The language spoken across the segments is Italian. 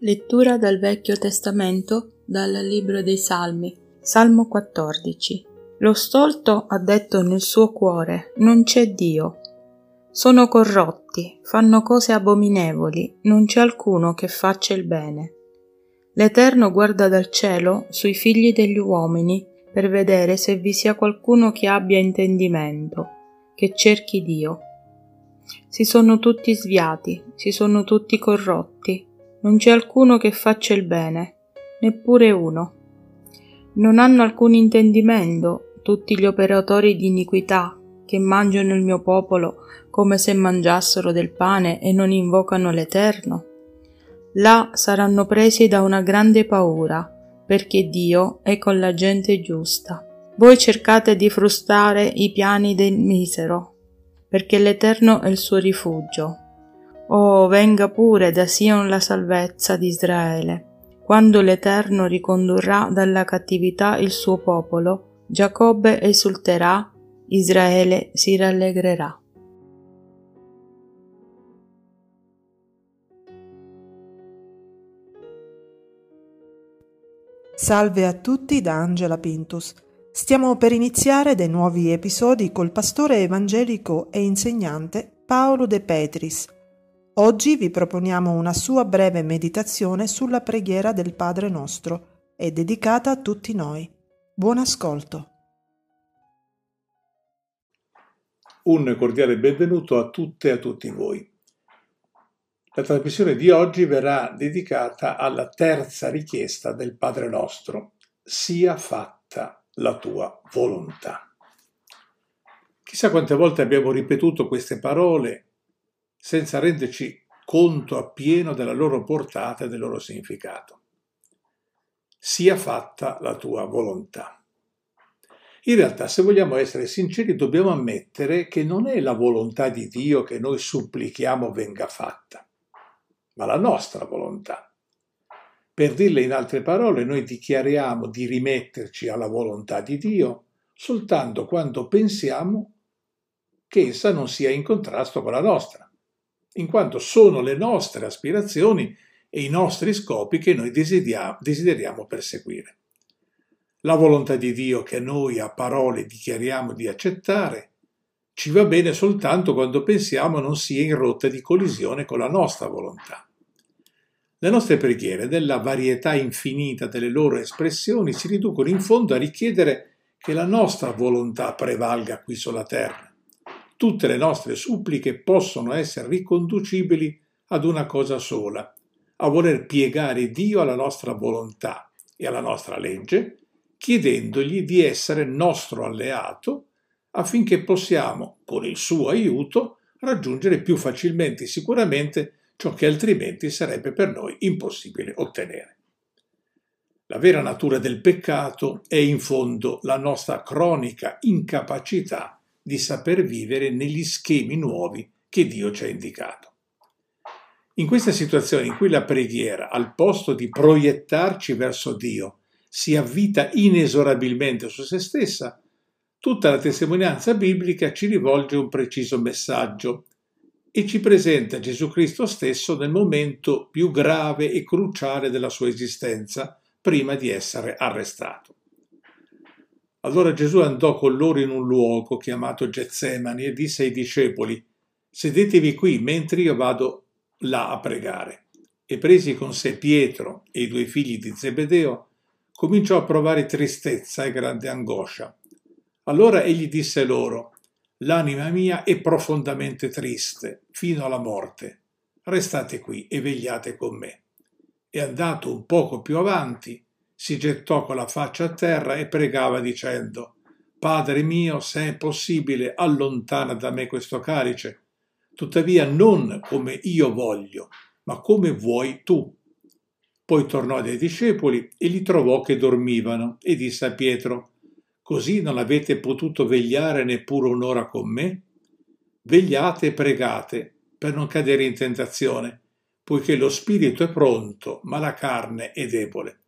Lettura dal Vecchio Testamento dal Libro dei Salmi. Salmo 14. Lo stolto ha detto nel suo cuore, non c'è Dio. Sono corrotti, fanno cose abominevoli, non c'è alcuno che faccia il bene. L'Eterno guarda dal cielo sui figli degli uomini per vedere se vi sia qualcuno che abbia intendimento, che cerchi Dio. Si sono tutti sviati, si sono tutti corrotti, non c'è alcuno che faccia il bene, neppure uno. Non hanno alcun intendimento tutti gli operatori di iniquità che mangiano il mio popolo come se mangiassero del pane e non invocano l'Eterno. Là saranno presi da una grande paura, perché Dio è con la gente giusta. Voi cercate di frustare i piani del misero, perché l'Eterno è il suo rifugio Oh, venga pure da Sion la salvezza di Israele. Quando l'Eterno ricondurrà dalla cattività il suo popolo, Giacobbe esulterà, Israele si rallegrerà. Salve a tutti da Angela Pintus. Stiamo per iniziare dei nuovi episodi col pastore evangelico e insegnante Paolo De Petris Oggi vi proponiamo una sua breve meditazione sulla preghiera del Padre nostro, è dedicata a tutti noi. Buon ascolto. Un cordiale benvenuto a tutte e a tutti voi. La trasmissione di oggi verrà dedicata alla terza richiesta del Padre nostro, sia fatta la tua volontà. Chissà quante volte abbiamo ripetuto queste parole senza renderci conto appieno della loro portata e del loro significato. Sia fatta la tua volontà. In realtà, se vogliamo essere sinceri, dobbiamo ammettere che non è la volontà di Dio che noi supplichiamo venga fatta, ma la nostra volontà. Per dirle in altre parole, noi dichiariamo di rimetterci alla volontà di Dio soltanto quando pensiamo che essa non sia in contrasto con la nostra in quanto sono le nostre aspirazioni e i nostri scopi che noi desideriamo perseguire. La volontà di Dio che noi a parole dichiariamo di accettare ci va bene soltanto quando pensiamo non sia in rotta di collisione con la nostra volontà. Le nostre preghiere, nella varietà infinita delle loro espressioni, si riducono in fondo a richiedere che la nostra volontà prevalga qui sulla terra tutte le nostre suppliche possono essere riconducibili ad una cosa sola, a voler piegare Dio alla nostra volontà e alla nostra legge, chiedendogli di essere nostro alleato affinché possiamo, con il suo aiuto, raggiungere più facilmente e sicuramente ciò che altrimenti sarebbe per noi impossibile ottenere. La vera natura del peccato è in fondo la nostra cronica incapacità di saper vivere negli schemi nuovi che Dio ci ha indicato. In questa situazione in cui la preghiera, al posto di proiettarci verso Dio, si avvita inesorabilmente su se stessa, tutta la testimonianza biblica ci rivolge un preciso messaggio e ci presenta Gesù Cristo stesso nel momento più grave e cruciale della sua esistenza, prima di essere arrestato. Allora Gesù andò con loro in un luogo chiamato Getsemani e disse ai discepoli, sedetevi qui mentre io vado là a pregare. E presi con sé Pietro e i due figli di Zebedeo, cominciò a provare tristezza e grande angoscia. Allora egli disse loro, L'anima mia è profondamente triste, fino alla morte. Restate qui e vegliate con me. E andato un poco più avanti, si gettò con la faccia a terra e pregava dicendo Padre mio, se è possibile, allontana da me questo calice, tuttavia non come io voglio, ma come vuoi tu. Poi tornò dai discepoli e li trovò che dormivano e disse a Pietro Così non avete potuto vegliare neppure un'ora con me? Vegliate e pregate per non cadere in tentazione, poiché lo spirito è pronto, ma la carne è debole.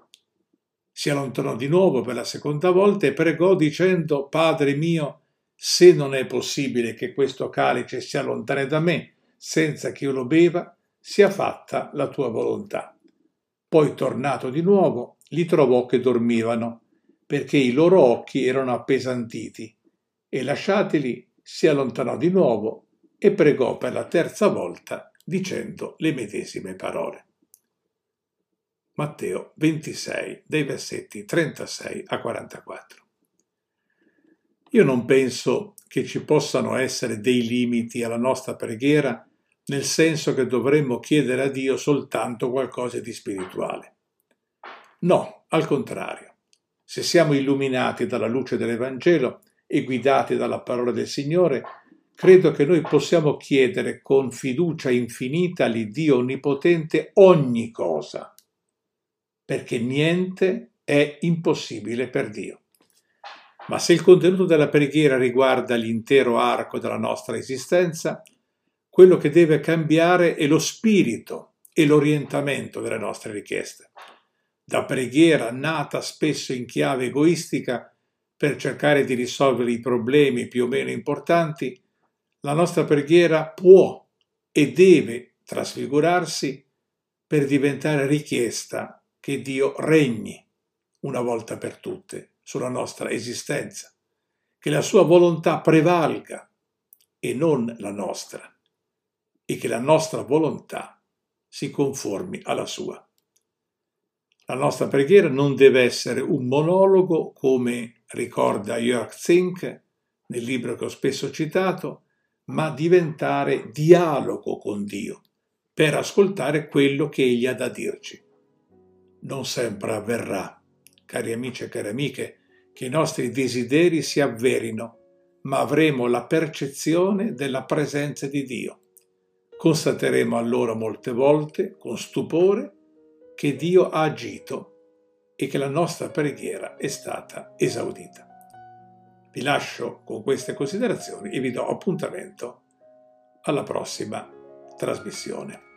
Si allontanò di nuovo per la seconda volta e pregò dicendo Padre mio, se non è possibile che questo calice sia lontano da me, senza che io lo beva, sia fatta la tua volontà. Poi tornato di nuovo, li trovò che dormivano, perché i loro occhi erano appesantiti, e lasciatili si allontanò di nuovo e pregò per la terza volta dicendo le medesime parole. Matteo 26, dei versetti 36 a 44. Io non penso che ci possano essere dei limiti alla nostra preghiera, nel senso che dovremmo chiedere a Dio soltanto qualcosa di spirituale. No, al contrario. Se siamo illuminati dalla luce dell'Evangelo e guidati dalla parola del Signore, credo che noi possiamo chiedere con fiducia infinita all'Iddio Onnipotente ogni cosa, perché niente è impossibile per Dio. Ma se il contenuto della preghiera riguarda l'intero arco della nostra esistenza, quello che deve cambiare è lo spirito e l'orientamento delle nostre richieste. Da preghiera nata spesso in chiave egoistica per cercare di risolvere i problemi più o meno importanti, la nostra preghiera può e deve trasfigurarsi per diventare richiesta che Dio regni una volta per tutte sulla nostra esistenza, che la sua volontà prevalga e non la nostra, e che la nostra volontà si conformi alla sua. La nostra preghiera non deve essere un monologo, come ricorda Jörg Zink nel libro che ho spesso citato, ma diventare dialogo con Dio per ascoltare quello che Egli ha da dirci. Non sempre avverrà, cari amici e cari amiche, che i nostri desideri si avverino, ma avremo la percezione della presenza di Dio. Constateremo allora molte volte, con stupore, che Dio ha agito e che la nostra preghiera è stata esaudita. Vi lascio con queste considerazioni e vi do appuntamento alla prossima trasmissione.